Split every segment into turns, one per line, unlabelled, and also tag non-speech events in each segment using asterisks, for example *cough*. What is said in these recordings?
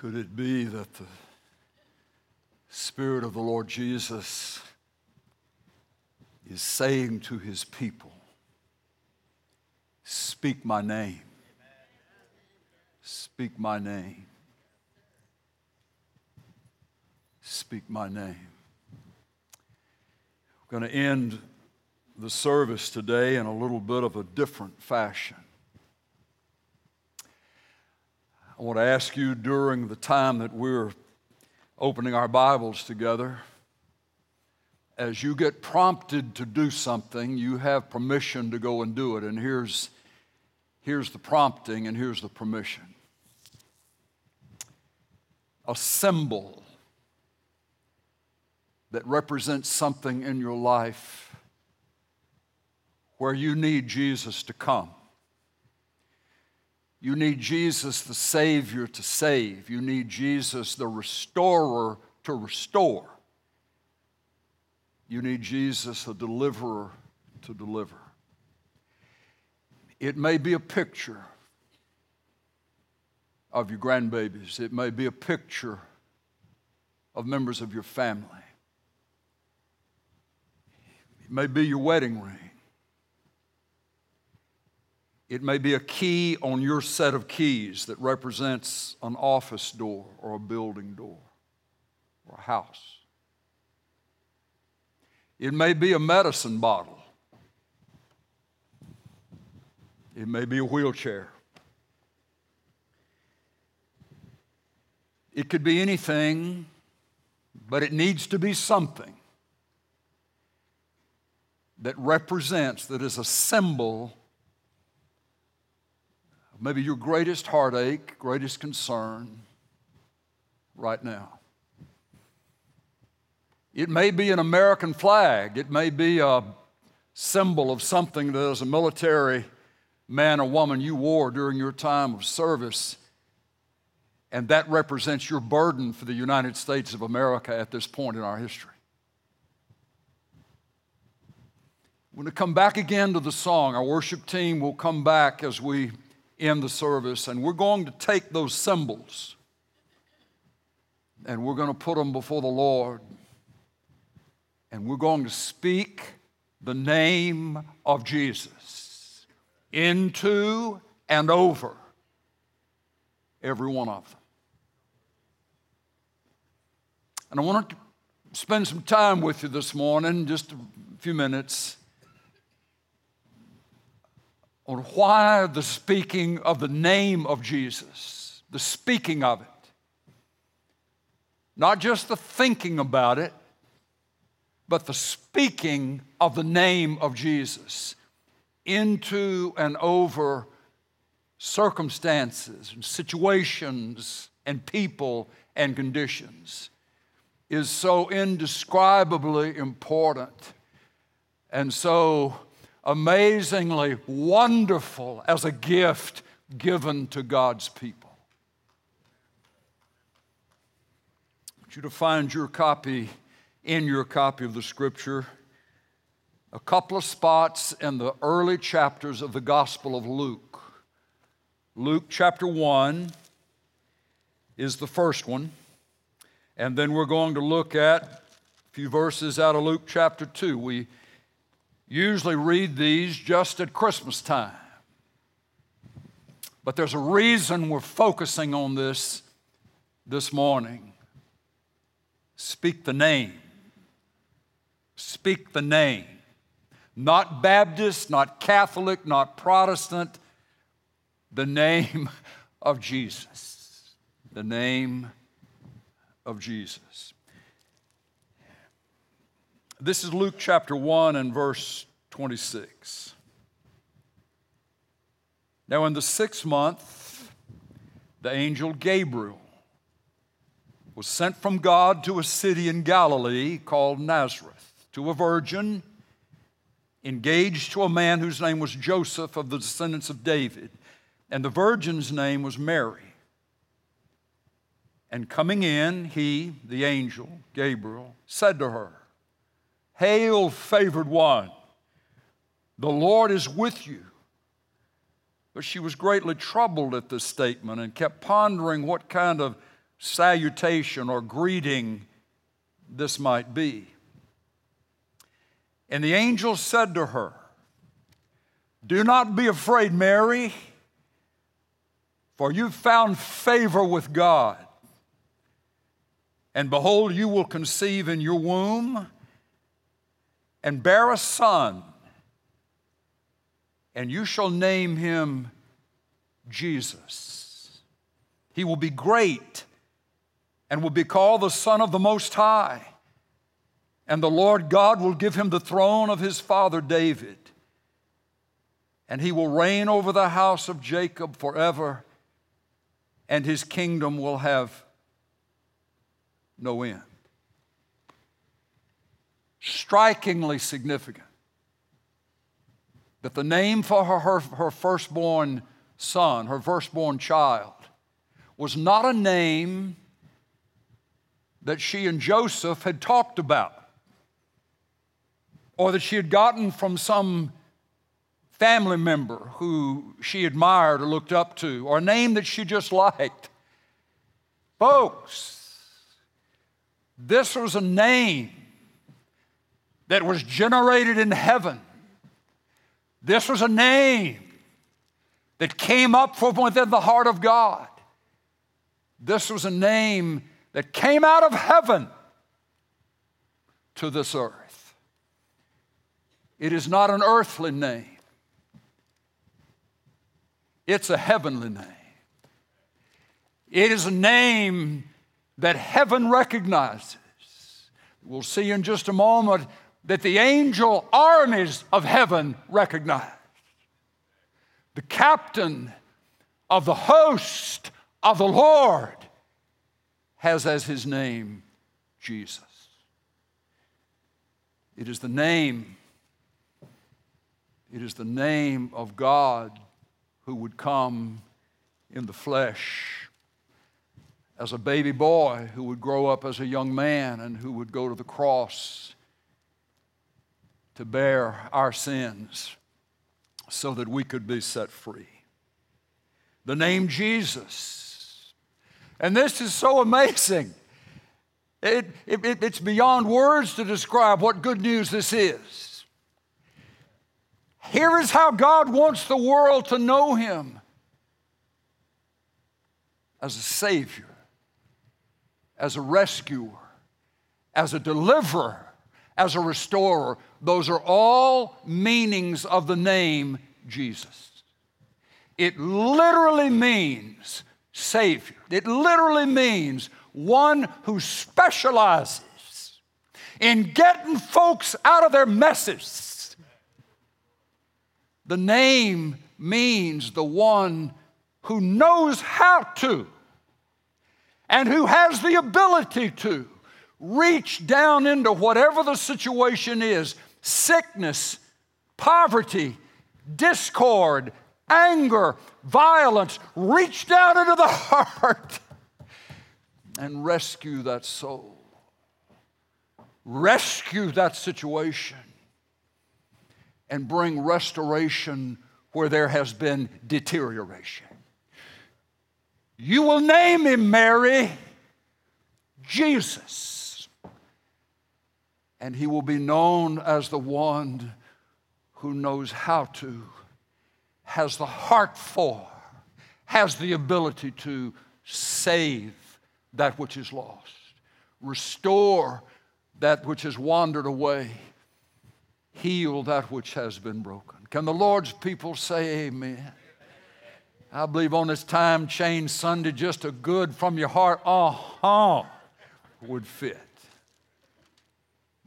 Could it be that the Spirit of the Lord Jesus is saying to his people, Speak my name. Speak my name. Speak my name. We're going to end the service today in a little bit of a different fashion. I want to ask you during the time that we're opening our Bibles together, as you get prompted to do something, you have permission to go and do it. And here's, here's the prompting and here's the permission a symbol that represents something in your life where you need Jesus to come. You need Jesus, the Savior, to save. You need Jesus, the restorer, to restore. You need Jesus, the deliverer, to deliver. It may be a picture of your grandbabies, it may be a picture of members of your family, it may be your wedding ring. It may be a key on your set of keys that represents an office door or a building door or a house. It may be a medicine bottle. It may be a wheelchair. It could be anything, but it needs to be something that represents, that is a symbol maybe your greatest heartache, greatest concern right now. It may be an American flag, it may be a symbol of something that as a military man or woman you wore during your time of service, and that represents your burden for the United States of America at this point in our history. When we come back again to the song, our worship team will come back as we in the service, and we're going to take those symbols and we're going to put them before the Lord, and we're going to speak the name of Jesus into and over every one of them. And I want to spend some time with you this morning, just a few minutes on why the speaking of the name of Jesus, the speaking of it, not just the thinking about it, but the speaking of the name of Jesus into and over circumstances and situations and people and conditions is so indescribably important. And so amazingly wonderful as a gift given to God's people. I want you to find your copy in your copy of the scripture a couple of spots in the early chapters of the Gospel of Luke. Luke chapter 1 is the first one, and then we're going to look at a few verses out of Luke chapter 2. We usually read these just at Christmas time. But there's a reason we're focusing on this this morning. Speak the name. Speak the name. Not Baptist, not Catholic, not Protestant, the name *laughs* of Jesus. The name of Jesus. This is Luke chapter 1 and verse 26. Now, in the sixth month, the angel Gabriel was sent from God to a city in Galilee called Nazareth to a virgin engaged to a man whose name was Joseph of the descendants of David, and the virgin's name was Mary. And coming in, he, the angel, Gabriel, said to her, Hail, favored one, the Lord is with you. But she was greatly troubled at this statement and kept pondering what kind of salutation or greeting this might be. And the angel said to her, Do not be afraid, Mary, for you've found favor with God. And behold, you will conceive in your womb and bear a son, and you shall name him Jesus. He will be great and will be called the Son of the Most High. And the Lord God will give him the throne of his father David. And he will reign over the house of Jacob forever, and his kingdom will have no end. Strikingly significant that the name for her, her, her firstborn son, her firstborn child, was not a name that she and Joseph had talked about or that she had gotten from some family member who she admired or looked up to, or a name that she just liked. Folks, this was a name that was generated in heaven. This was a name that came up from within the heart of God. This was a name that came out of heaven to this earth. It is not an earthly name, it's a heavenly name. It is a name that heaven recognizes. We'll see in just a moment that the angel armies of heaven recognize. The captain of the host of the Lord has as his name Jesus. It is the name, it is the name of God who would come in the flesh as a baby boy who would grow up as a young man and who would go to the cross to bear our sins so that we could be set free. The name Jesus and this is so amazing. It, it, it's beyond words to describe what good news this is. Here is how God wants the world to know Him as a Savior, as a rescuer, as a deliverer, as a restorer. Those are all meanings of the name Jesus. It literally means Savior. It literally means one who specializes in getting folks out of their messes. The name means the one who knows how to and who has the ability to reach down into whatever the situation is sickness, poverty, discord, anger, violence, reach down into the *laughs* heart and rescue that soul. Rescue that situation and bring restoration where there has been deterioration. You will name him Mary, Jesus, and he will be known as the one who knows how to has the heart for, has the ability to save that which is lost, restore that which has wandered away, heal that which has been broken. Can the Lord's people say amen? I believe on this time change Sunday, just a good from your heart, uh huh, would fit.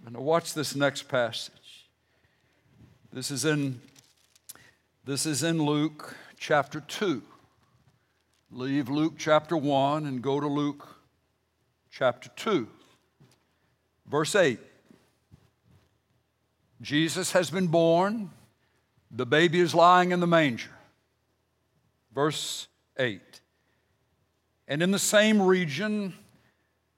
And watch this next passage. This is in this is in Luke chapter 2. Leave Luke chapter 1 and go to Luke chapter 2. Verse 8 Jesus has been born, the baby is lying in the manger. Verse 8 And in the same region,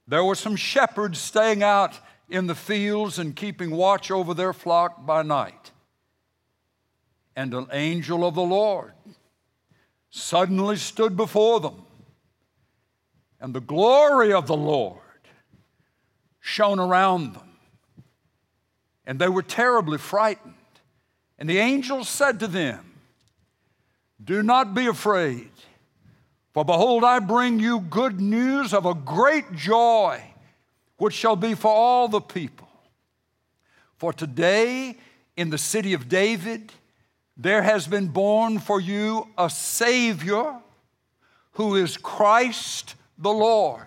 there were some shepherds staying out in the fields and keeping watch over their flock by night and an angel of the Lord suddenly stood before them. and the glory of the Lord shone around them. And they were terribly frightened. And the angel said to them, Do not be afraid, for behold, I bring you good news of a great joy, which shall be for all the people. For today, in the city of David, there has been born for you a Savior who is Christ the Lord.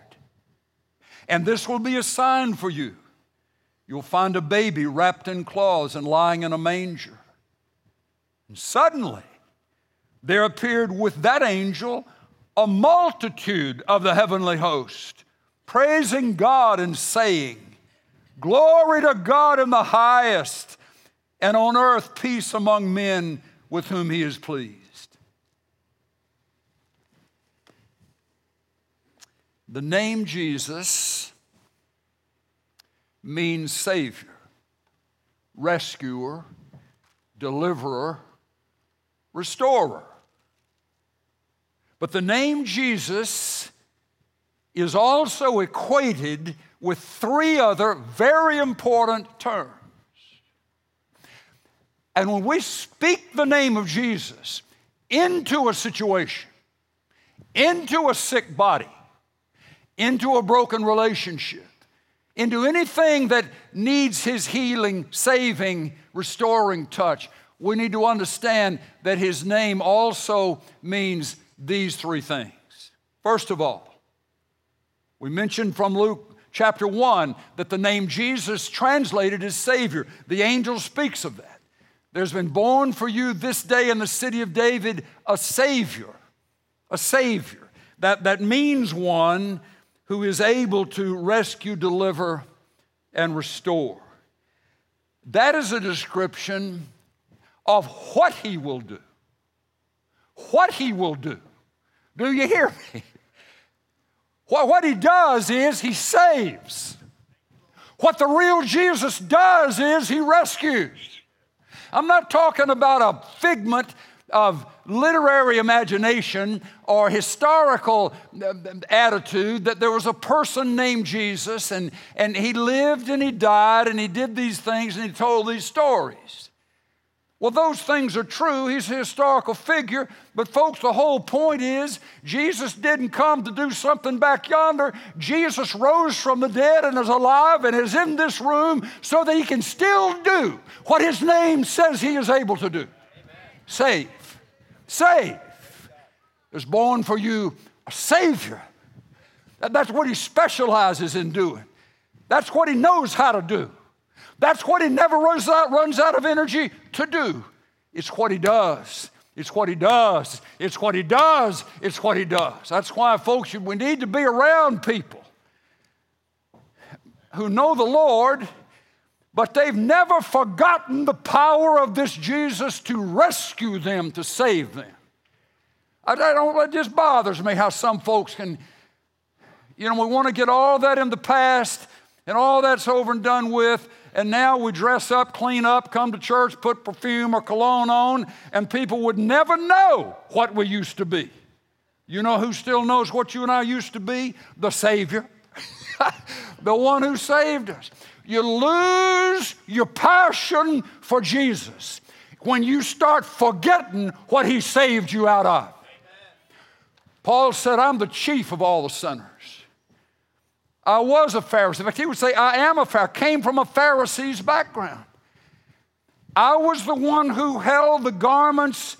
And this will be a sign for you. You'll find a baby wrapped in cloths and lying in a manger. And suddenly, there appeared with that angel a multitude of the heavenly host, praising God and saying, Glory to God in the highest, and on earth peace among men with whom he is pleased. The name Jesus means Savior, rescuer, deliverer, restorer. But the name Jesus is also equated with three other very important terms. And when we speak the name of Jesus into a situation, into a sick body, into a broken relationship, into anything that needs His healing, saving, restoring touch, we need to understand that His name also means these three things. First of all, we mentioned from Luke chapter 1 that the name Jesus translated is Savior. The angel speaks of that. There's been born for you this day in the city of David a Savior. A Savior. That, that means one who is able to rescue, deliver, and restore. That is a description of what he will do. What he will do. Do you hear me? What, what he does is he saves. What the real Jesus does is he rescues. I'm not talking about a figment of literary imagination or historical uh, attitude that there was a person named Jesus and, and he lived and he died and he did these things and he told these stories. Well, those things are true. He's a historical figure. But, folks, the whole point is Jesus didn't come to do something back yonder. Jesus rose from the dead and is alive and is in this room so that he can still do what his name says he is able to do Amen. save. Save. There's born for you a Savior. That's what he specializes in doing. That's what he knows how to do. That's what he never runs out, runs out of energy to do. It's what he does. It's what he does. It's what he does. It's what he does. That's why, folks, we need to be around people who know the Lord, but they've never forgotten the power of this Jesus to rescue them, to save them. I don't, it just bothers me how some folks can, you know, we want to get all that in the past and all that's over and done with, and now we dress up, clean up, come to church, put perfume or cologne on, and people would never know what we used to be. You know who still knows what you and I used to be? The Savior, *laughs* the one who saved us. You lose your passion for Jesus when you start forgetting what He saved you out of. Paul said, I'm the chief of all the sinners. I was a Pharisee. In fact, he would say, I am a Pharisee, came from a Pharisee's background. I was the one who held the garments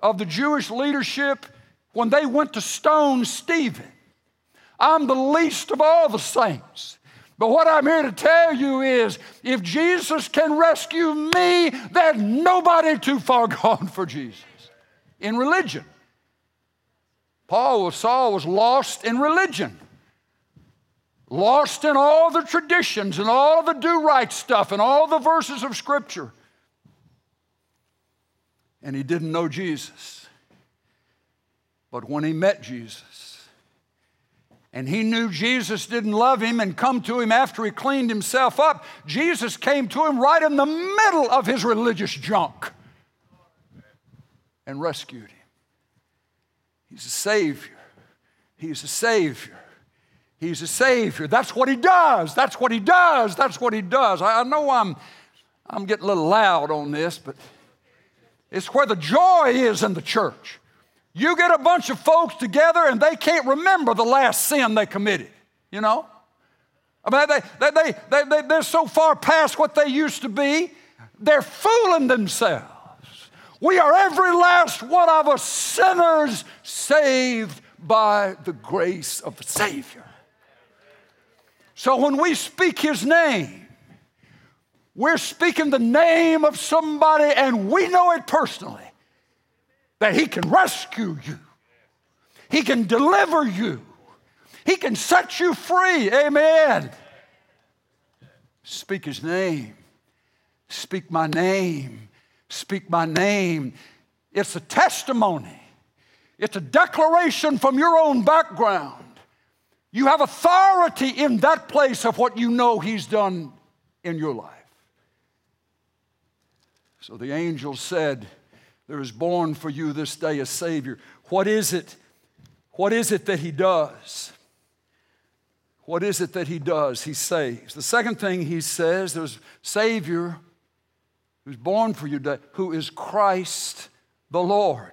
of the Jewish leadership when they went to stone Stephen. I'm the least of all the saints. But what I'm here to tell you is if Jesus can rescue me, there's nobody too far *laughs* gone for Jesus in religion. Paul Saul was lost in religion lost in all the traditions and all the do right stuff and all the verses of Scripture. And he didn't know Jesus. But when he met Jesus, and he knew Jesus didn't love him and come to him after he cleaned himself up, Jesus came to him right in the middle of his religious junk and rescued him. He's a Savior, He's a Savior. He's a Savior. That's what He does. That's what He does. That's what He does. I, I know I'm, I'm getting a little loud on this, but it's where the joy is in the church. You get a bunch of folks together and they can't remember the last sin they committed, you know? I mean, they, they, they, they, they, they're so far past what they used to be, they're fooling themselves. We are every last one of us sinners saved by the grace of the Savior. So when we speak His name, we're speaking the name of somebody and we know it personally that He can rescue you, He can deliver you, He can set you free. Amen. Speak His name. Speak my name. Speak my name. It's a testimony, it's a declaration from your own background. You have authority in that place of what you know He's done in your life. So the angel said, There is born for you this day a Savior. What is it? What is it that He does? What is it that He does? He saves. The second thing He says, there's Savior who's born for you today, who is Christ the Lord.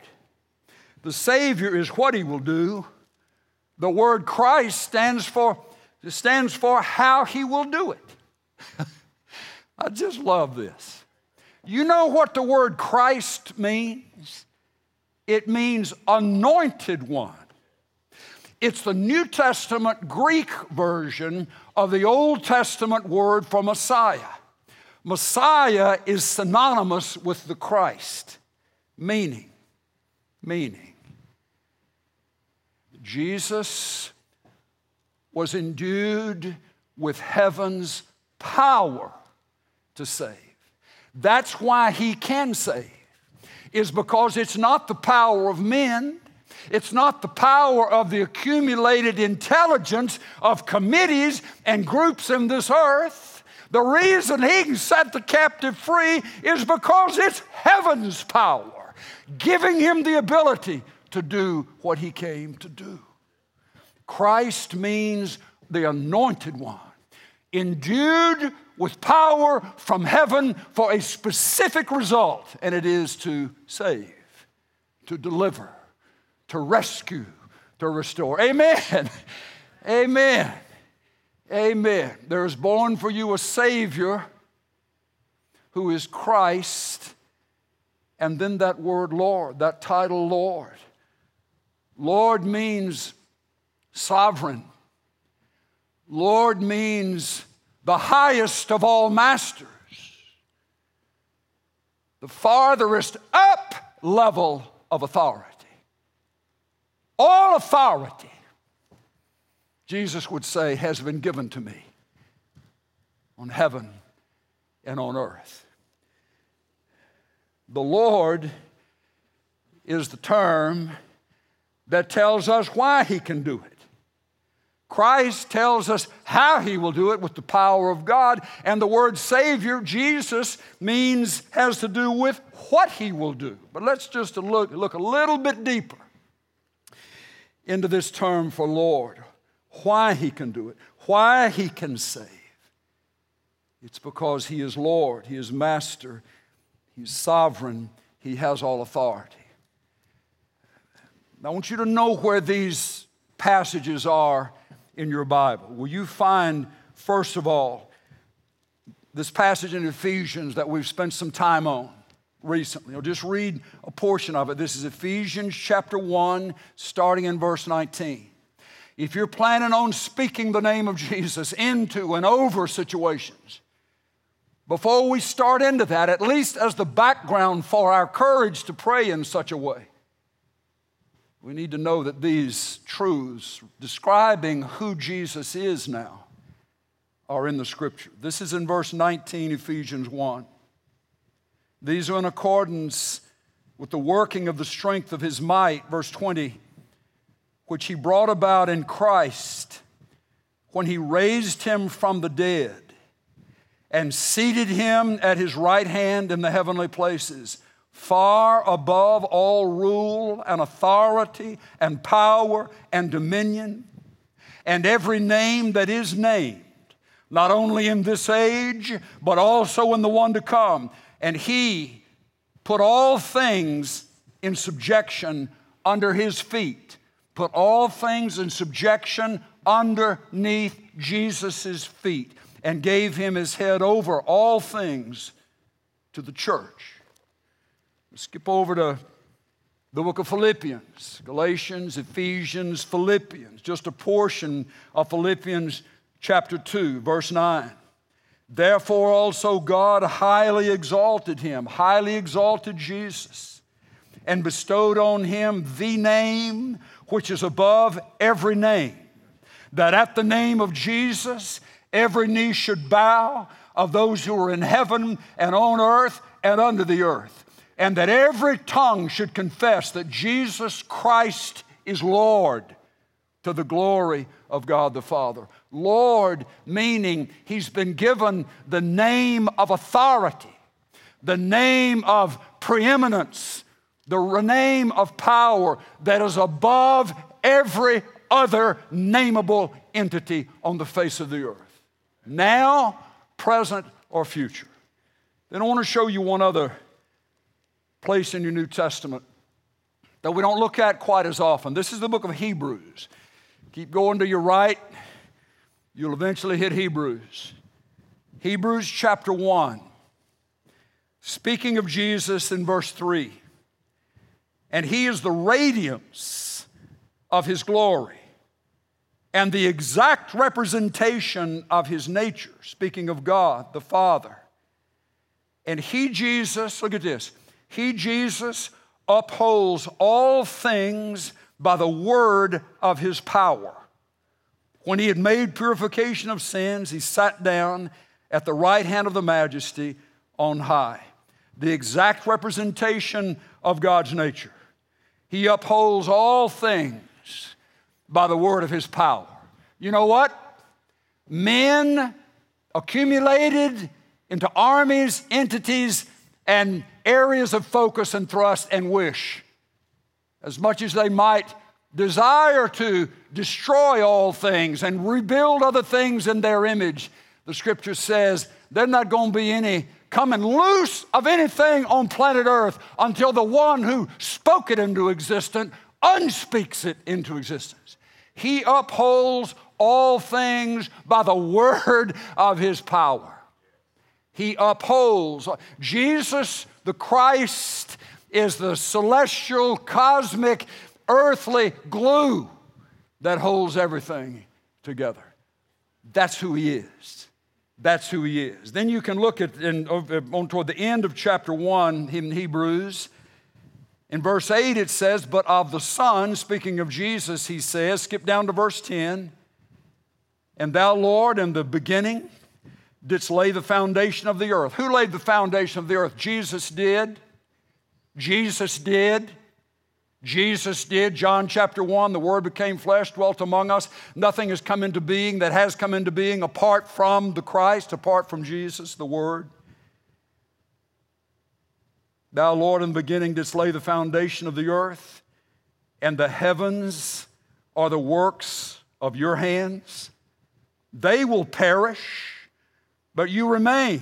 The Savior is what He will do. The word Christ stands for, stands for how he will do it. *laughs* I just love this. You know what the word Christ means? It means anointed one. It's the New Testament Greek version of the Old Testament word for Messiah. Messiah is synonymous with the Christ, meaning, meaning Jesus was endued with heaven's power to save. That's why he can save, is because it's not the power of men, it's not the power of the accumulated intelligence of committees and groups in this earth. The reason he can set the captive free is because it's heaven's power, giving him the ability to do what he came to do. Christ means the anointed one, endued with power from heaven for a specific result, and it is to save, to deliver, to rescue, to restore. Amen. *laughs* Amen. Amen. There is born for you a Savior who is Christ, and then that word Lord, that title Lord. Lord means sovereign. Lord means the highest of all masters, the farthest up level of authority. All authority, Jesus would say, has been given to me on heaven and on earth. The Lord is the term that tells us why he can do it. Christ tells us how he will do it with the power of God. And the word Savior, Jesus, means, has to do with what he will do. But let's just look, look a little bit deeper into this term for Lord, why he can do it, why he can save. It's because he is Lord, he is Master, he's sovereign, he has all authority. I want you to know where these passages are in your Bible. Will you find, first of all, this passage in Ephesians that we've spent some time on recently? I'll just read a portion of it. This is Ephesians chapter 1, starting in verse 19. If you're planning on speaking the name of Jesus into and over situations, before we start into that, at least as the background for our courage to pray in such a way, we need to know that these truths describing who Jesus is now are in the scripture. This is in verse 19, Ephesians 1. These are in accordance with the working of the strength of his might, verse 20, which he brought about in Christ when he raised him from the dead and seated him at his right hand in the heavenly places far above all rule and authority and power and dominion, and every name that is named, not only in this age, but also in the one to come. And he put all things in subjection under his feet, put all things in subjection underneath Jesus' feet, and gave him his head over all things to the church Skip over to the book of Philippians, Galatians, Ephesians, Philippians, just a portion of Philippians chapter 2, verse 9. Therefore, also God highly exalted him, highly exalted Jesus, and bestowed on him the name which is above every name, that at the name of Jesus every knee should bow of those who are in heaven and on earth and under the earth and that every tongue should confess that Jesus Christ is Lord to the glory of God the Father. Lord, meaning he's been given the name of authority, the name of preeminence, the name of power that is above every other nameable entity on the face of the earth, now, present, or future. Then I want to show you one other place in your New Testament that we don't look at quite as often. This is the book of Hebrews. Keep going to your right, you'll eventually hit Hebrews. Hebrews chapter 1. Speaking of Jesus in verse 3. And he is the radiance of his glory and the exact representation of his nature, speaking of God the Father. And he, Jesus, look at this, he, Jesus, upholds all things by the word of his power. When he had made purification of sins, he sat down at the right hand of the majesty on high. The exact representation of God's nature. He upholds all things by the word of his power. You know what? Men accumulated into armies, entities, and areas of focus and thrust and wish. As much as they might desire to destroy all things and rebuild other things in their image, the scripture says there's not going to be any coming loose of anything on planet Earth until the one who spoke it into existence unspeaks it into existence. He upholds all things by the *laughs* word of his power. He upholds. Jesus, the Christ, is the celestial, cosmic, earthly glue that holds everything together. That's who he is. That's who he is. Then you can look at in, on toward the end of chapter 1 in Hebrews. In verse 8 it says, But of the Son, speaking of Jesus, he says, skip down to verse 10, and thou, Lord, in the beginning didst lay the foundation of the earth. Who laid the foundation of the earth? Jesus did. Jesus did. Jesus did. John chapter 1, the Word became flesh, dwelt among us. Nothing has come into being that has come into being apart from the Christ, apart from Jesus, the Word. Thou, Lord, in the beginning didst lay the foundation of the earth, and the heavens are the works of your hands. They will perish but you remain.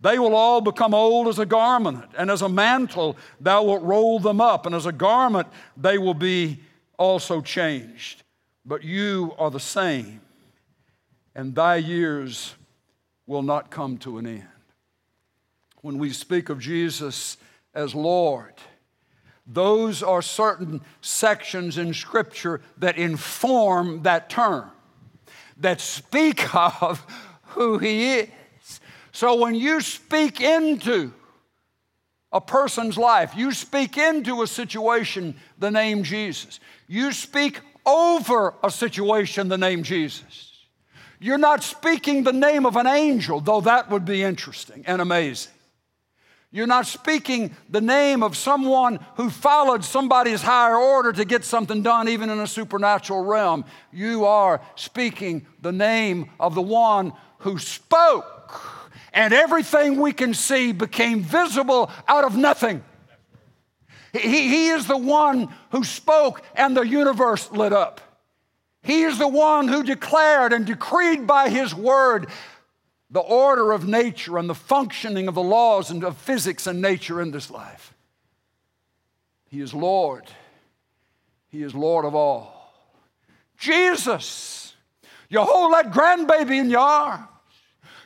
They will all become old as a garment, and as a mantle thou wilt roll them up, and as a garment they will be also changed. But you are the same, and thy years will not come to an end. When we speak of Jesus as Lord, those are certain sections in Scripture that inform that term, that speak *laughs* of who He is. So when you speak into a person's life, you speak into a situation the name Jesus. You speak over a situation the name Jesus. You're not speaking the name of an angel, though that would be interesting and amazing. You're not speaking the name of someone who followed somebody's higher order to get something done, even in a supernatural realm. You are speaking the name of the one who spoke and everything we can see became visible out of nothing. He, he is the one who spoke, and the universe lit up. He is the one who declared and decreed by his word the order of nature and the functioning of the laws and of physics and nature in this life. He is Lord. He is Lord of all. Jesus, you hold that grandbaby in your arms.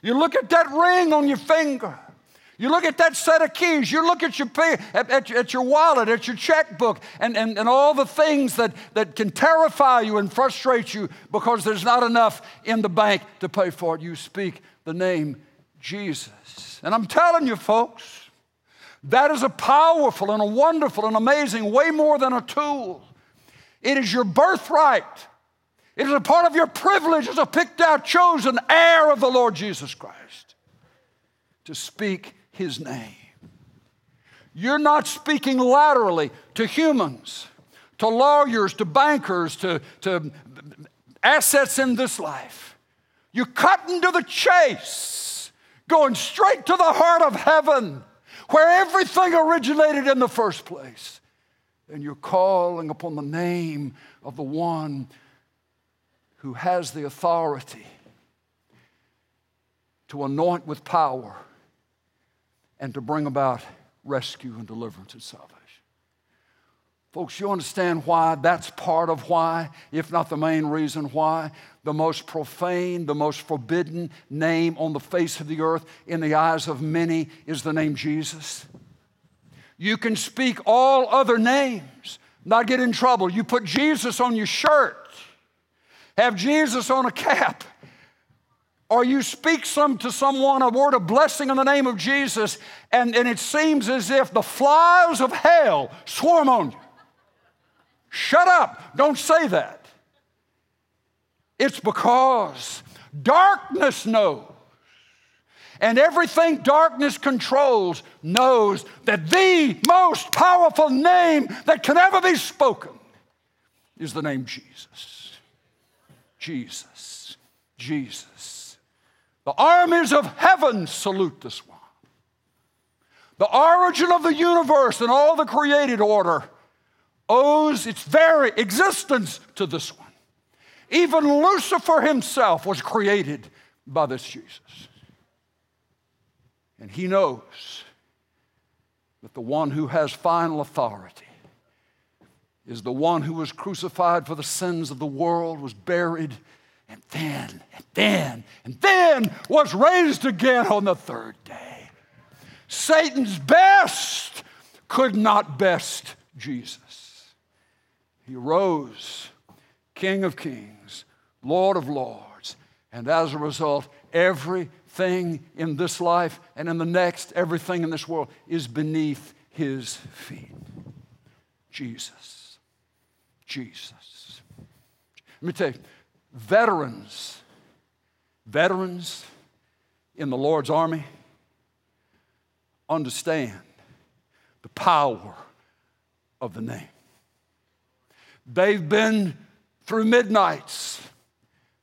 You look at that ring on your finger. You look at that set of keys, you look at your, pay, at, at, at, your wallet, at your checkbook, and, and, and all the things that, that can terrify you and frustrate you because there's not enough in the bank to pay for it. You speak the name Jesus. And I'm telling you, folks, that is a powerful and a wonderful and amazing, way more than a tool. It is your birthright. It is a part of your privilege as a picked out, chosen heir of the Lord Jesus Christ to speak his name. You're not speaking laterally to humans, to lawyers, to bankers, to, to assets in this life. You're cutting to the chase, going straight to the heart of heaven, where everything originated in the first place. And you're calling upon the name of the one who has the authority to anoint with power and to bring about rescue and deliverance and salvation. Folks, you understand why that's part of why, if not the main reason why, the most profane, the most forbidden name on the face of the earth in the eyes of many is the name Jesus. You can speak all other names, not get in trouble. You put Jesus on your shirt, have Jesus on a cap, or you speak some to someone a word of blessing in the name of Jesus, and, and it seems as if the flies of hell swarm on you. Shut up. Don't say that. It's because darkness knows. And everything darkness controls knows that the most powerful name that can ever be spoken is the name Jesus. Jesus. Jesus. The armies of heaven salute this one. The origin of the universe and all the created order owes its very existence to this one. Even Lucifer himself was created by this Jesus. And he knows that the one who has final authority is the one who was crucified for the sins of the world, was buried, and then, and then, and then was raised again on the third day. Satan's best could not best Jesus. He rose, King of kings, Lord of lords, and as a result, everything in this life and in the next, everything in this world is beneath his feet. Jesus. Jesus. Let me tell you, veterans, veterans in the Lord's army understand the power of the name. They've been through midnights,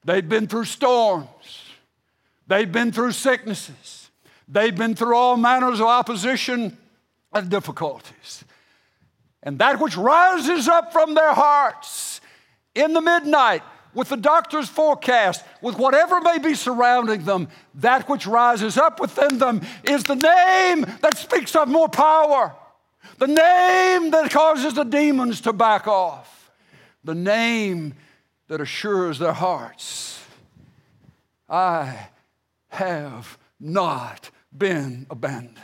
they've been through storms, they've been through sicknesses, they've been through all manners of opposition and difficulties. And that which rises up from their hearts in the midnight with the doctor's forecast, with whatever may be surrounding them, that which rises up within them is the name that speaks of more power, the name that causes the demons to back off, the name that assures their hearts I have not been abandoned.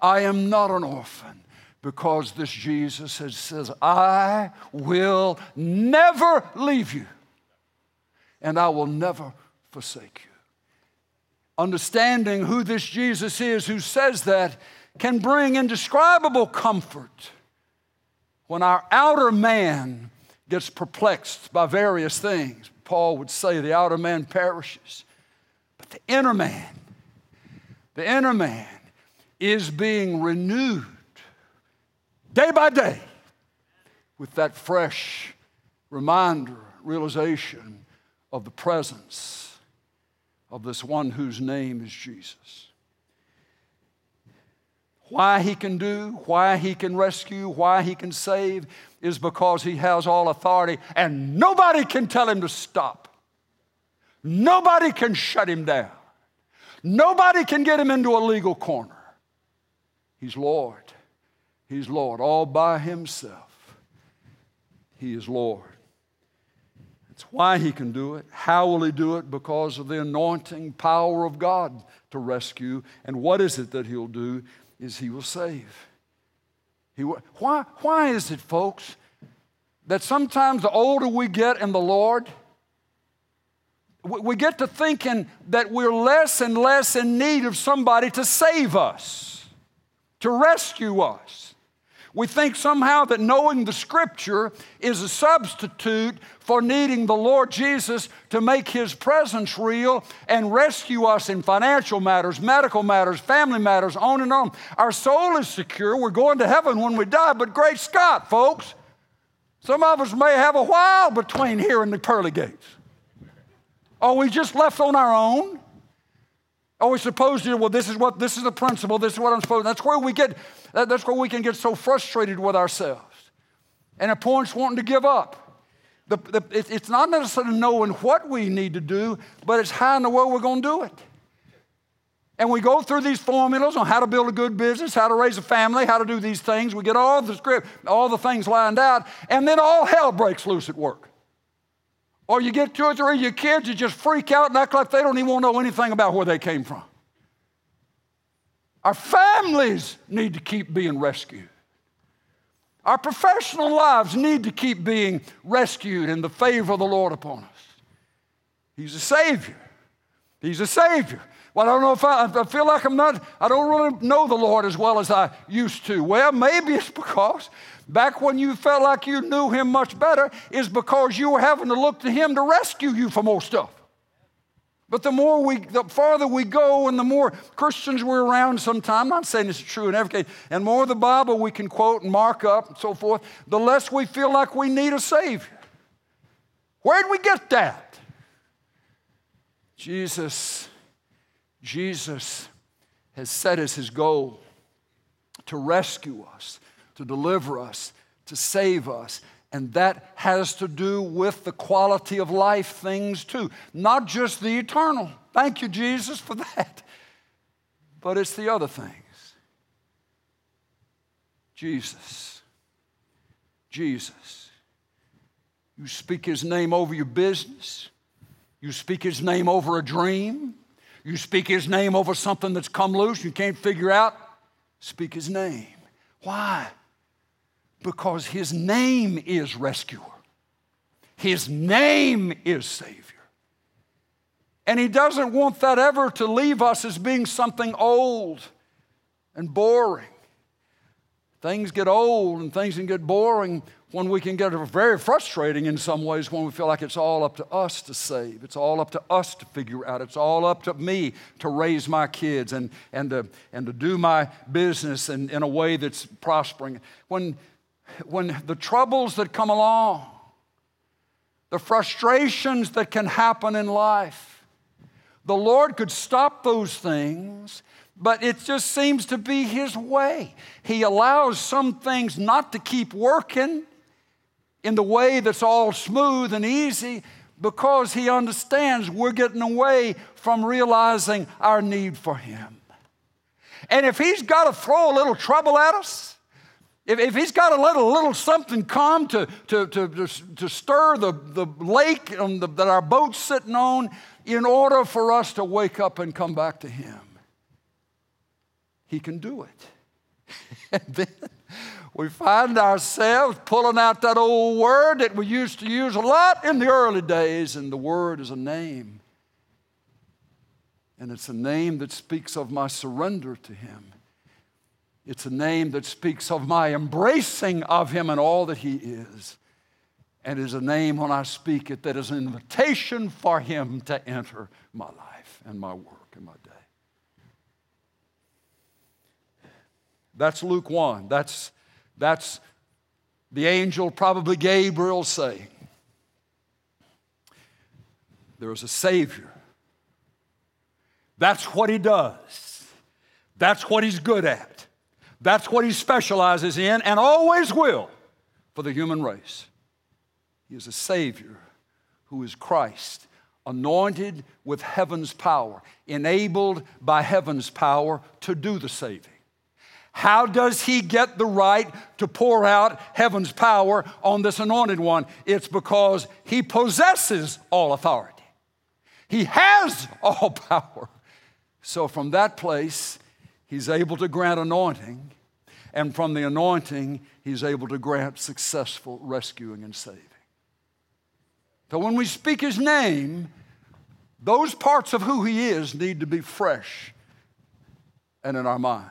I am not an orphan because this Jesus says, I will never leave you and I will never forsake you. Understanding who this Jesus is who says that can bring indescribable comfort when our outer man gets perplexed by various things. Paul would say the outer man perishes, but the inner man, the inner man is being renewed day by day with that fresh reminder, realization of the presence of this one whose name is Jesus. why he can do, why he can rescue, why he can save is because he has all authority and nobody can tell him to stop. Nobody can shut him down. Nobody can get him into a legal corner. He's Lord. He's Lord all by himself. He is Lord. It's why he can do it. How will he do it? Because of the anointing power of God to rescue. And what is it that he'll do? Is he will save. He, why, why is it, folks, that sometimes the older we get in the Lord, we get to thinking that we're less and less in need of somebody to save us, to rescue us. We think somehow that knowing the Scripture is a substitute for needing the Lord Jesus to make His presence real and rescue us in financial matters, medical matters, family matters, on and on. Our soul is secure. We're going to heaven when we die, but great Scott, folks, some of us may have a while between here and the pearly gates. Are we just left on our own? Are we supposed to, well, this is what, this is the principle, this is what I'm supposed to, that's where we get, that's where we can get so frustrated with ourselves. And at points wanting to give up. The, the, it, it's not necessarily knowing what we need to do, but it's how in the world we're going to do it. And we go through these formulas on how to build a good business, how to raise a family, how to do these things. We get all the script, all the things lined out, and then all hell breaks loose at work. Or you get two or three of your kids, you just freak out and act like they don't even want to know anything about where they came from. Our families need to keep being rescued. Our professional lives need to keep being rescued in the favor of the Lord upon us. He's a Savior. He's a Savior. Well, I don't know if I, I feel like I'm not, I don't really know the Lord as well as I used to. Well, maybe it's because back when you felt like you knew him much better is because you were having to look to him to rescue you from more stuff. But the more we, the farther we go and the more Christians we're around sometime, I'm not saying it's true in every case, and more the Bible we can quote and mark up and so forth, the less we feel like we need a Savior. Where'd we get that? Jesus, Jesus has set as his goal to rescue us to deliver us, to save us. And that has to do with the quality of life things too, not just the eternal. Thank you, Jesus, for *laughs* that. But it's the other things. Jesus. Jesus. You speak his name over your business. You speak his name over a dream. You speak his name over something that's come loose you can't figure out. Speak his name. Why? Because his name is rescuer, his name is Savior. And he doesn't want that ever to leave us as being something old and boring. Things get old and things can get boring when we can get very frustrating in some ways when we feel like it's all up to us to save. It's all up to us to figure out. It's all up to me to raise my kids and, and, to, and to do my business in, in a way that's prospering. When when the troubles that come along, the frustrations that can happen in life, the Lord could stop those things, but it just seems to be His way. He allows some things not to keep working in the way that's all smooth and easy because He understands we're getting away from realizing our need for Him. And if He's got to throw a little trouble at us, if, if he's got to let a little something come to, to, to, to, to stir the, the lake the, that our boat's sitting on in order for us to wake up and come back to him, he can do it. *laughs* and then we find ourselves pulling out that old word that we used to use a lot in the early days, and the word is a name. And it's a name that speaks of my surrender to him. It's a name that speaks of my embracing of Him and all that He is. And is a name when I speak it that is an invitation for Him to enter my life and my work and my day. That's Luke 1. That's, that's the angel, probably Gabriel, saying, There is a Savior. That's what He does, that's what He's good at. That's what he specializes in and always will for the human race. He is a Savior who is Christ, anointed with heaven's power, enabled by heaven's power to do the saving. How does he get the right to pour out heaven's power on this anointed one? It's because he possesses all authority. He has all *laughs* power. So from that place, he's able to grant anointing, and from the anointing, he's able to grant successful rescuing and saving. So when we speak his name, those parts of who he is need to be fresh and in our minds.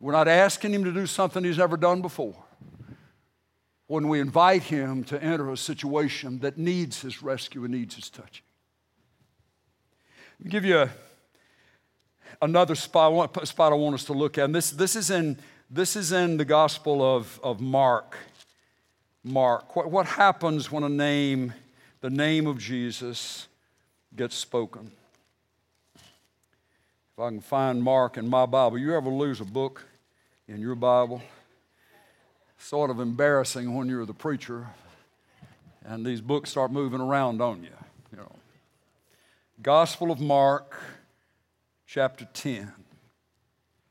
We're not asking him to do something he's never done before. When we invite him to enter a situation that needs his rescue and needs his touching. I'll give you a another spot, spot I want us to look at. And this, this, is, in, this is in the Gospel of, of Mark. Mark. What, what happens when a name, the name of Jesus, gets spoken? If I can find Mark in my Bible, you ever lose a book in your Bible? Sort of embarrassing when you're the preacher and these books start moving around on you. You know. Gospel of Mark, chapter 10.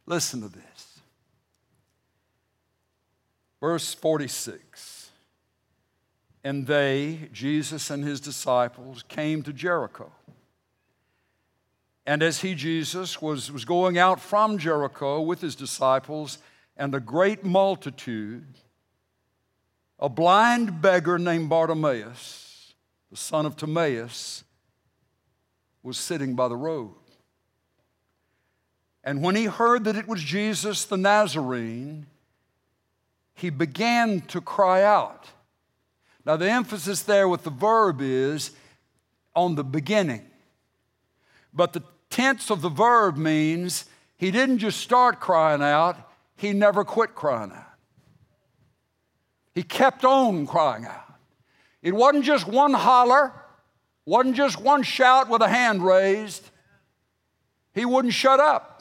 Listen to this. Verse 46. And they, Jesus and his disciples, came to Jericho. And as he, Jesus, was, was going out from Jericho with his disciples and a great multitude, a blind beggar named Bartimaeus, the son of Timaeus, was sitting by the road. And when he heard that it was Jesus the Nazarene, he began to cry out. Now, the emphasis there with the verb is on the beginning. But the tense of the verb means he didn't just start crying out, he never quit crying out. He kept on crying out. It wasn't just one holler, wasn't just one shout with a hand raised. He wouldn't shut up.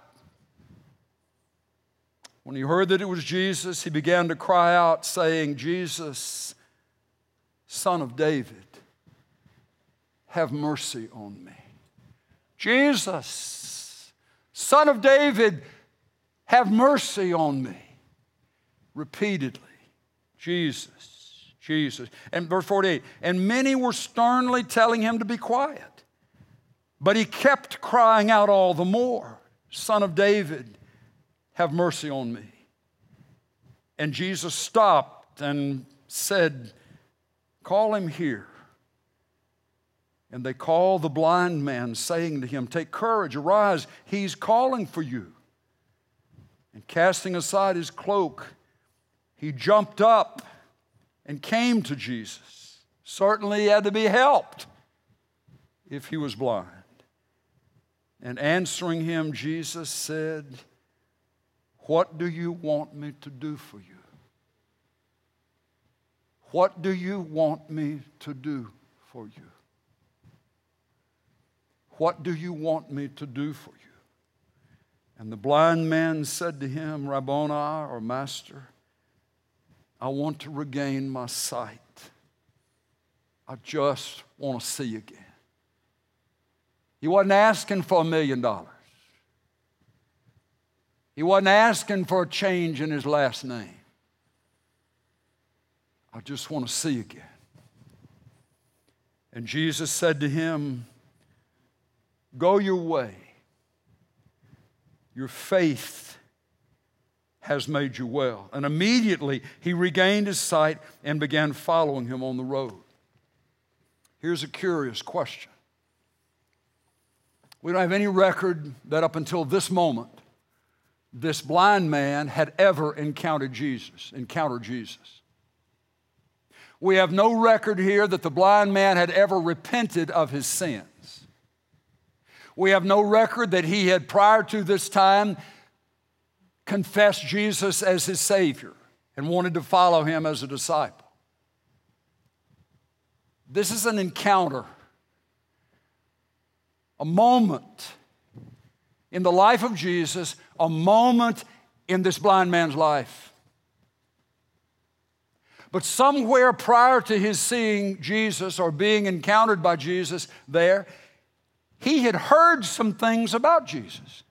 When he heard that it was Jesus, he began to cry out, saying, Jesus, Son of David, have mercy on me. Jesus, Son of David, have mercy on me. Repeatedly, Jesus, Jesus. And verse 48 and many were sternly telling him to be quiet, but he kept crying out all the more, Son of David, have mercy on me. And Jesus stopped and said, Call him here. And they called the blind man, saying to him, Take courage, arise, he's calling for you. And casting aside his cloak, he jumped up and came to Jesus. Certainly, he had to be helped if he was blind. And answering him, Jesus said, what do you want me to do for you? What do you want me to do for you? What do you want me to do for you? And the blind man said to him, Rabboni, or Master, I want to regain my sight. I just want to see again. He wasn't asking for a million dollars. He wasn't asking for a change in his last name. I just want to see again. And Jesus said to him, Go your way. Your faith has made you well. And immediately he regained his sight and began following him on the road. Here's a curious question. We don't have any record that up until this moment this blind man had ever encountered Jesus, encountered Jesus. We have no record here that the blind man had ever repented of his sins. We have no record that he had prior to this time confessed Jesus as his Savior and wanted to follow him as a disciple. This is an encounter, a moment in the life of Jesus, a moment in this blind man's life. But somewhere prior to his seeing Jesus or being encountered by Jesus there, he had heard some things about Jesus.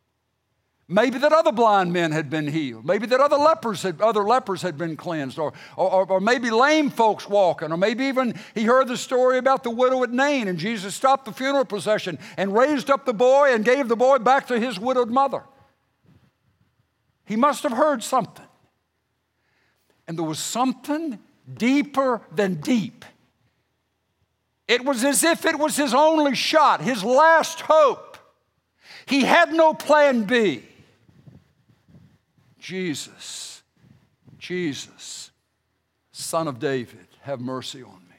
Maybe that other blind men had been healed. Maybe that other lepers had, other lepers had been cleansed, or, or, or maybe lame folks walking, or maybe even he heard the story about the widow at Nain, and Jesus stopped the funeral procession and raised up the boy and gave the boy back to his widowed mother. He must have heard something. And there was something deeper than deep. It was as if it was his only shot, his last hope. He had no plan B. Jesus, Jesus, Son of David, have mercy on me.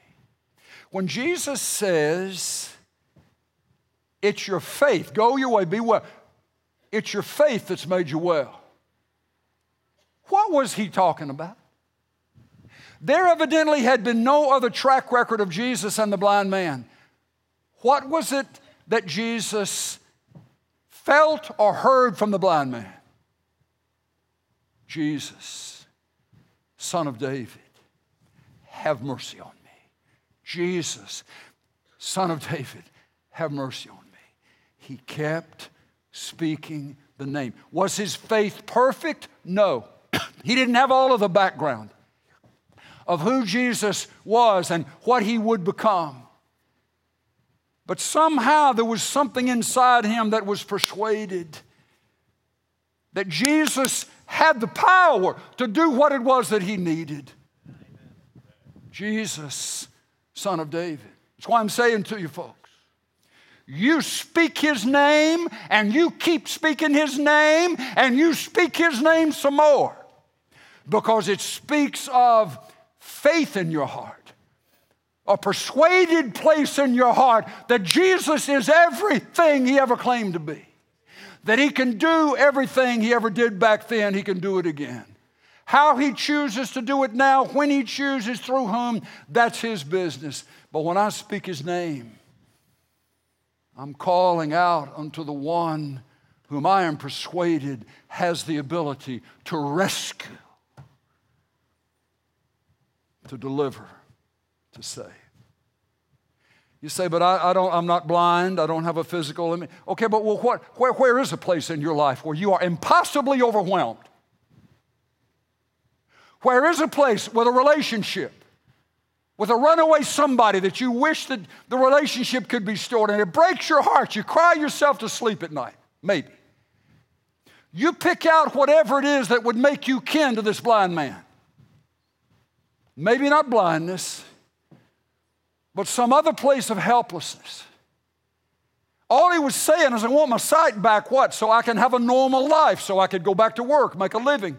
When Jesus says, It's your faith, go your way, be well, it's your faith that's made you well. What was he talking about? There evidently had been no other track record of Jesus and the blind man. What was it that Jesus felt or heard from the blind man? Jesus, Son of David, have mercy on me. Jesus, Son of David, have mercy on me. He kept speaking the name. Was his faith perfect? No. *clears throat* he didn't have all of the background of who Jesus was and what he would become. But somehow there was something inside him that was persuaded that Jesus had the power to do what it was that he needed. Jesus, Son of David. That's why I'm saying to you folks you speak his name and you keep speaking his name and you speak his name some more because it speaks of faith in your heart, a persuaded place in your heart that Jesus is everything he ever claimed to be that he can do everything he ever did back then, he can do it again. How he chooses to do it now, when he chooses, through whom, that's his business. But when I speak his name, I'm calling out unto the one whom I am persuaded has the ability to rescue, to deliver, to save. You say, but I, I, don't, I'm not blind. I don't have a physical limit. Okay, but well, what, where, where is a place in your life where you are impossibly overwhelmed? Where is a place with a relationship, with a runaway somebody that you wish that the relationship could be stored and it breaks your heart. You cry yourself to sleep at night, maybe. You pick out whatever it is that would make you kin to this blind man. Maybe not blindness, but some other place of helplessness. All he was saying is, I want my sight back, what? So I can have a normal life, so I could go back to work, make a living.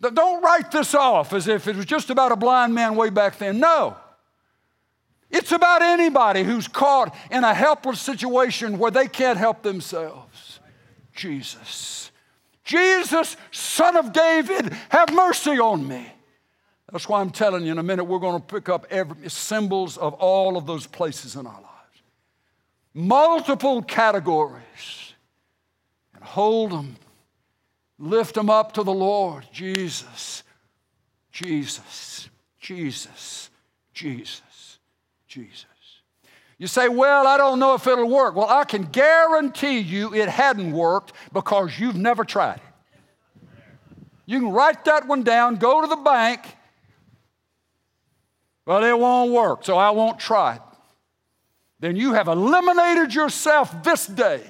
Don't write this off as if it was just about a blind man way back then. No. It's about anybody who's caught in a helpless situation where they can't help themselves. Jesus. Jesus, Son of David, have mercy on me. That's why I'm telling you in a minute, we're going to pick up every, symbols of all of those places in our lives. Multiple categories. And hold them, lift them up to the Lord. Jesus, Jesus, Jesus, Jesus, Jesus. You say, Well, I don't know if it'll work. Well, I can guarantee you it hadn't worked because you've never tried it. You can write that one down, go to the bank, well, it won't work, so I won't try it. Then you have eliminated yourself this day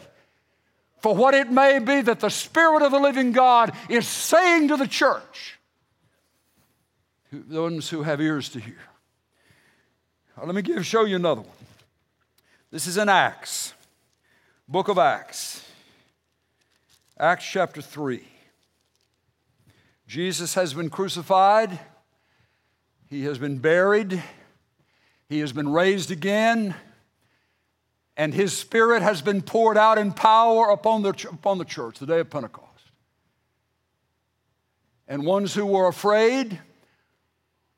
for what it may be that the Spirit of the living God is saying to the church. Those who have ears to hear. Let me give, show you another one. This is in Acts, book of Acts, Acts chapter 3. Jesus has been crucified. He has been buried, he has been raised again, and his spirit has been poured out in power upon the, upon the church, the day of Pentecost. And ones who were afraid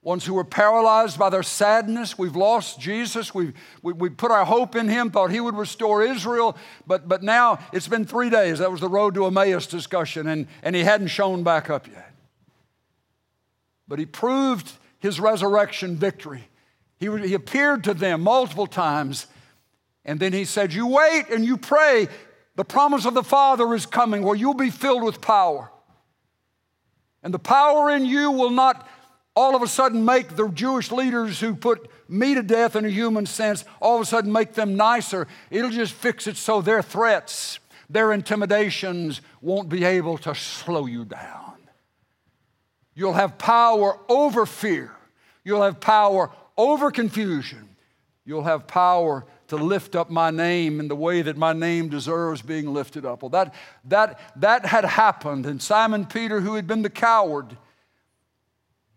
ones who were paralyzed by their sadness. We've lost Jesus. We've, we, we put our hope in him, thought he would restore Israel, but, but now it's been three days. That was the road to Emmaus discussion, and, and he hadn't shown back up yet. But he proved his resurrection victory. He, he appeared to them multiple times, and then he said, You wait and you pray. The promise of the Father is coming where you'll be filled with power. And the power in you will not all of a sudden make the Jewish leaders who put me to death in a human sense, all of a sudden make them nicer. It'll just fix it so their threats, their intimidations won't be able to slow you down. You'll have power over fear, you'll have power over confusion, you'll have power to lift up my name in the way that my name deserves being lifted up. Well, that, that, that had happened, and Simon Peter, who had been the coward,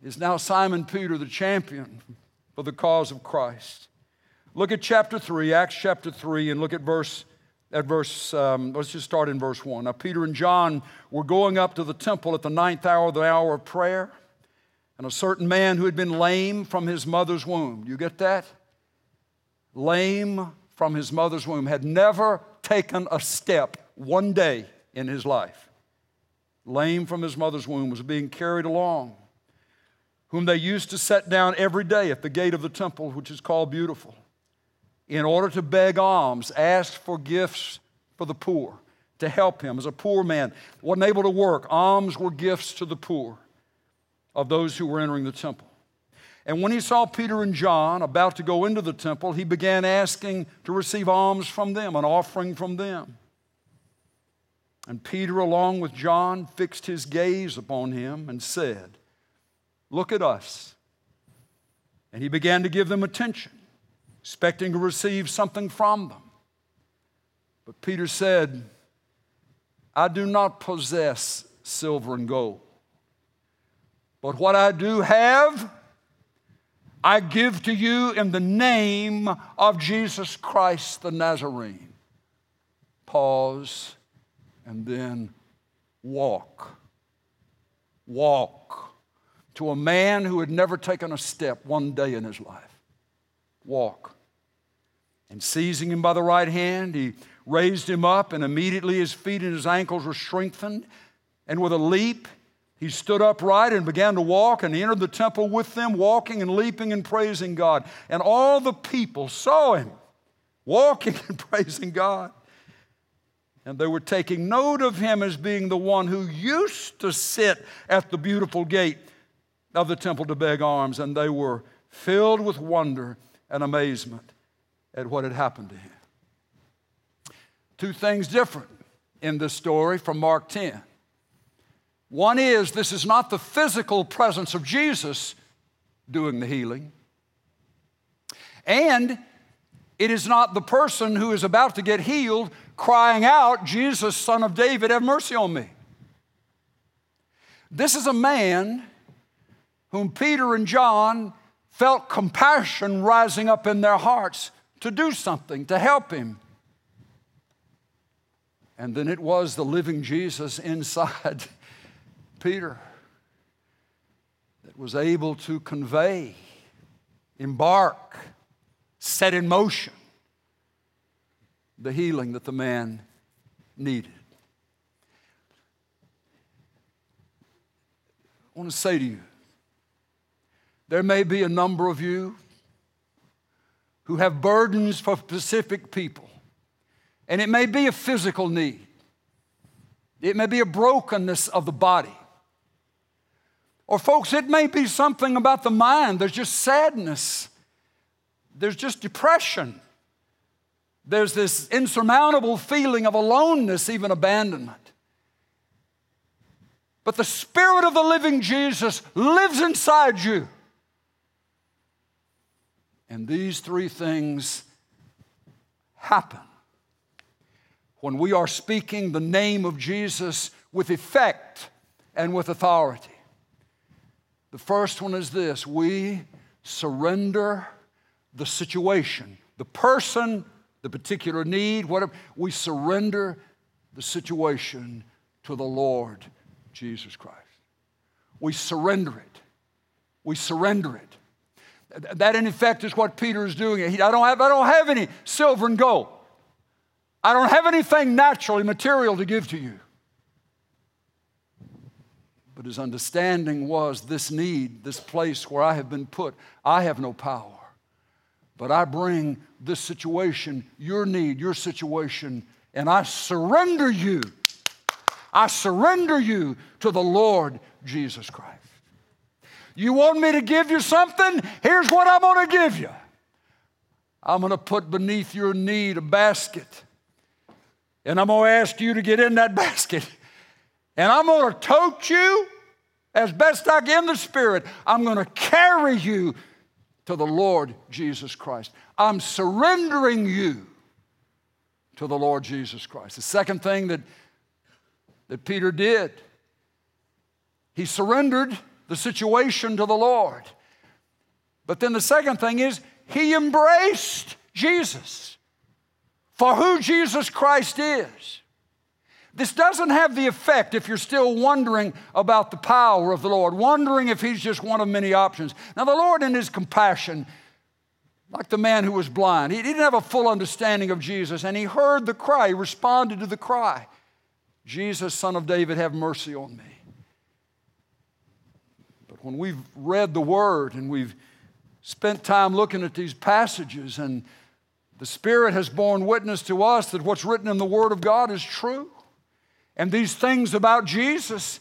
is now Simon Peter, the champion for the cause of Christ. Look at chapter 3, Acts chapter 3, and look at verse, at verse um, let's just start in verse 1. Now, Peter and John were going up to the temple at the ninth hour, of the hour of prayer, and a certain man who had been lame from his mother's womb, you get that? Lame from his mother's womb, had never taken a step one day in his life. Lame from his mother's womb was being carried along whom they used to set down every day at the gate of the temple, which is called Beautiful, in order to beg alms, ask for gifts for the poor, to help him as a poor man, wasn't able to work. Alms were gifts to the poor of those who were entering the temple. And when he saw Peter and John about to go into the temple, he began asking to receive alms from them, an offering from them. And Peter, along with John, fixed his gaze upon him and said, Look at us. And he began to give them attention, expecting to receive something from them. But Peter said, I do not possess silver and gold, but what I do have, I give to you in the name of Jesus Christ the Nazarene. Pause and then walk. Walk to a man who had never taken a step one day in his life. Walk. And seizing him by the right hand, he raised him up, and immediately his feet and his ankles were strengthened. And with a leap, he stood upright and began to walk, and he entered the temple with them, walking and leaping and praising God. And all the people saw him walking *laughs* and praising God. And they were taking note of him as being the one who used to sit at the beautiful gate of the temple to beg alms, and they were filled with wonder and amazement at what had happened to him. Two things different in this story from Mark 10. One is this is not the physical presence of Jesus doing the healing, and it is not the person who is about to get healed crying out, Jesus, son of David, have mercy on me. This is a man whom Peter and John felt compassion rising up in their hearts to do something, to help him. And then it was the living Jesus inside *laughs* Peter that was able to convey, embark, set in motion the healing that the man needed. I want to say to you, there may be a number of you who have burdens for specific people, and it may be a physical need, it may be a brokenness of the body. Or, folks, it may be something about the mind. There's just sadness. There's just depression. There's this insurmountable feeling of aloneness, even abandonment. But the Spirit of the living Jesus lives inside you. And these three things happen when we are speaking the name of Jesus with effect and with authority. The first one is this we surrender the situation, the person, the particular need, whatever, we surrender the situation to the Lord Jesus Christ. We surrender it. we surrender it. That, in effect, is what Peter is doing. I don't have, I don't have any silver and gold. I don't have anything naturally material to give to you. But his understanding was this need, this place where I have been put, I have no power. But I bring this situation, your need, your situation, and I surrender you. I surrender you to the Lord Jesus Christ. You want me to give you something? Here's what I'm going to give you. I'm going to put beneath your need a basket. And I'm going to ask you to get in that *laughs* basket. And I'm going to tote you as best I can in the Spirit. I'm going to carry you to the Lord Jesus Christ. I'm surrendering you to the Lord Jesus Christ. The second thing that, that Peter did, he surrendered the situation to the Lord. But then the second thing is, he embraced Jesus for who Jesus Christ is. This doesn't have the effect if you're still wondering about the power of the Lord, wondering if He's just one of many options. Now, the Lord, in His compassion, like the man who was blind, he didn't have a full understanding of Jesus, and he heard the cry, he responded to the cry Jesus, Son of David, have mercy on me. When we've read the Word and we've spent time looking at these passages, and the Spirit has borne witness to us that what's written in the Word of God is true. And these things about Jesus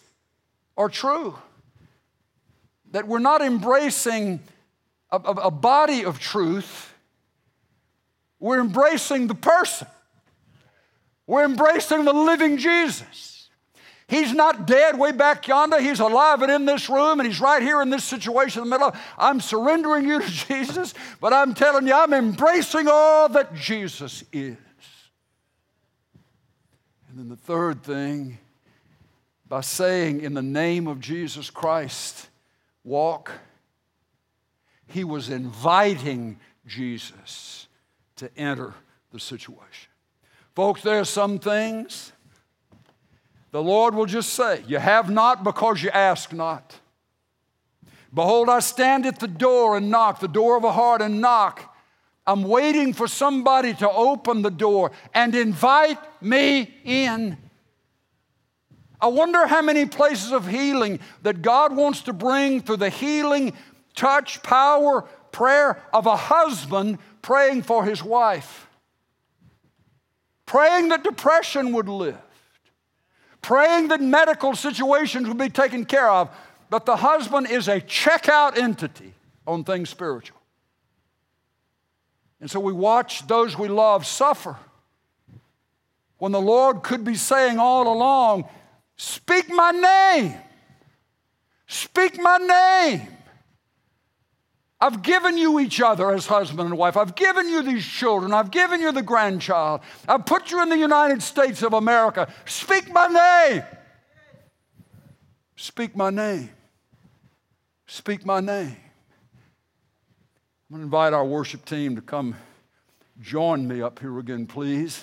are true. That we're not embracing a, a, a body of truth, we're embracing the person. We're embracing the living Jesus. He's not dead way back yonder. He's alive and in this room, and He's right here in this situation in the middle. Of, I'm surrendering you to *laughs* Jesus, but I'm telling you, I'm embracing all that Jesus is. And then the third thing, by saying, in the name of Jesus Christ, walk, he was inviting Jesus to enter the situation. Folks, there are some things the Lord will just say, You have not because you ask not. Behold, I stand at the door and knock, the door of a heart and knock. I'm waiting for somebody to open the door and invite me in. I wonder how many places of healing that God wants to bring through the healing, touch, power, prayer of a husband praying for his wife, praying that depression would lift, praying that medical situations would be taken care of. But the husband is a checkout entity on things spiritual. And so we watch those we love suffer. When the Lord could be saying all along, Speak my name. Speak my name. I've given you each other as husband and wife. I've given you these children. I've given you the grandchild. I've put you in the United States of America. Speak my name. Speak my name. Speak my name. I'm going to invite our worship team to come join me up here again, please.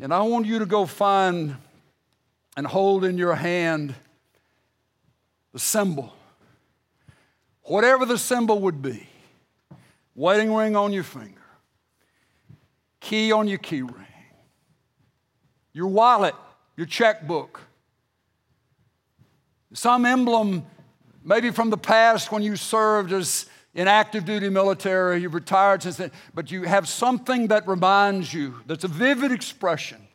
And I want you to go find and hold in your hand the symbol, whatever the symbol would be wedding ring on your finger, key on your key ring, your wallet, your checkbook, some emblem maybe from the past when you served as in active duty military, you've retired since then, but you have something that reminds you, that's a vivid expression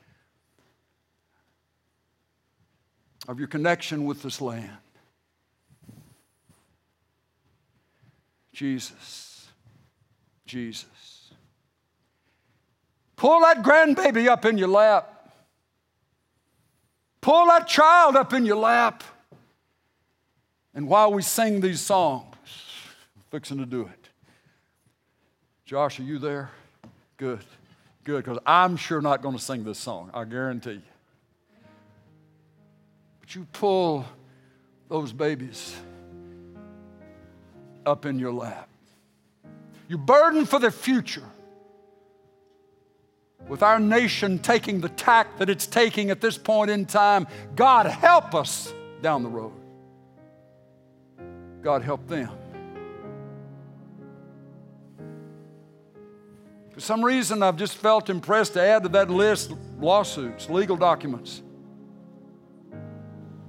of your connection with this land. Jesus, Jesus. Pull that grandbaby up in your lap. Pull that child up in your lap. And while we sing these songs, I'm fixing to do it. Josh, are you there? Good, good, because I'm sure not going to sing this song, I guarantee you. But you pull those babies up in your lap. You burden for the future. With our nation taking the tack that it's taking at this point in time, God help us down the road. God help them. For some reason, I've just felt impressed to add to that list lawsuits, legal documents.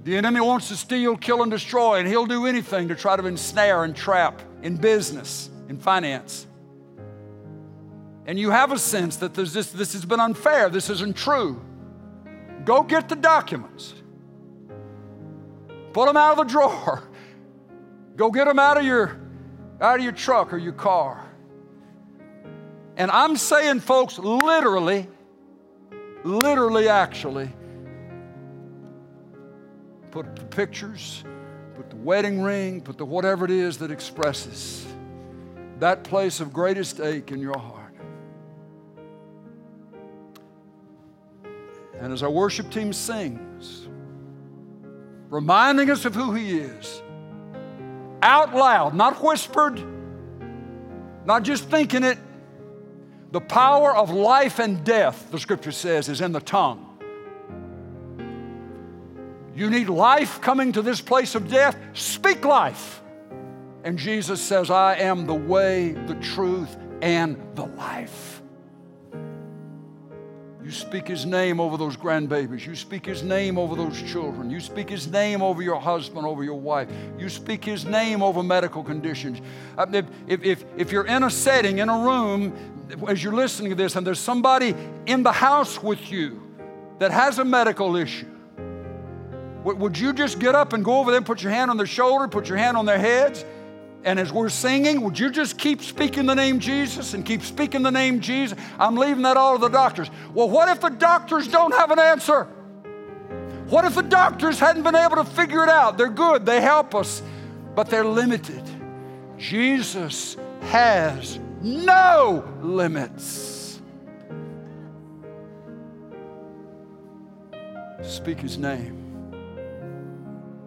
The enemy wants to steal, kill, and destroy, and he'll do anything to try to ensnare and trap in business, in finance. And you have a sense that this, this has been unfair, this isn't true. Go get the documents. Pull them out of the drawer. Go get them out of your, out of your truck or your car. And I'm saying, folks, literally, literally, actually, put the pictures, put the wedding ring, put the whatever it is that expresses that place of greatest ache in your heart. And as our worship team sings, reminding us of who He is, out loud, not whispered, not just thinking it, the power of life and death, the scripture says, is in the tongue. You need life coming to this place of death? Speak life. And Jesus says, I am the way, the truth, and the life. You speak his name over those grandbabies. You speak his name over those children. You speak his name over your husband, over your wife. You speak his name over medical conditions. Uh, if, if, if you're in a setting, in a room, as you're listening to this, and there's somebody in the house with you that has a medical issue, would you just get up and go over there, and put your hand on their shoulder, put your hand on their heads? And as we're singing, would you just keep speaking the name Jesus and keep speaking the name Jesus? I'm leaving that all to the doctors. Well, what if the doctors don't have an answer? What if the doctors hadn't been able to figure it out? They're good, they help us, but they're limited. Jesus has no limits. Speak his name.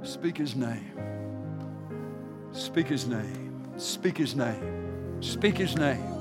Speak his name. Speak his name. Speak his name. Speak his name.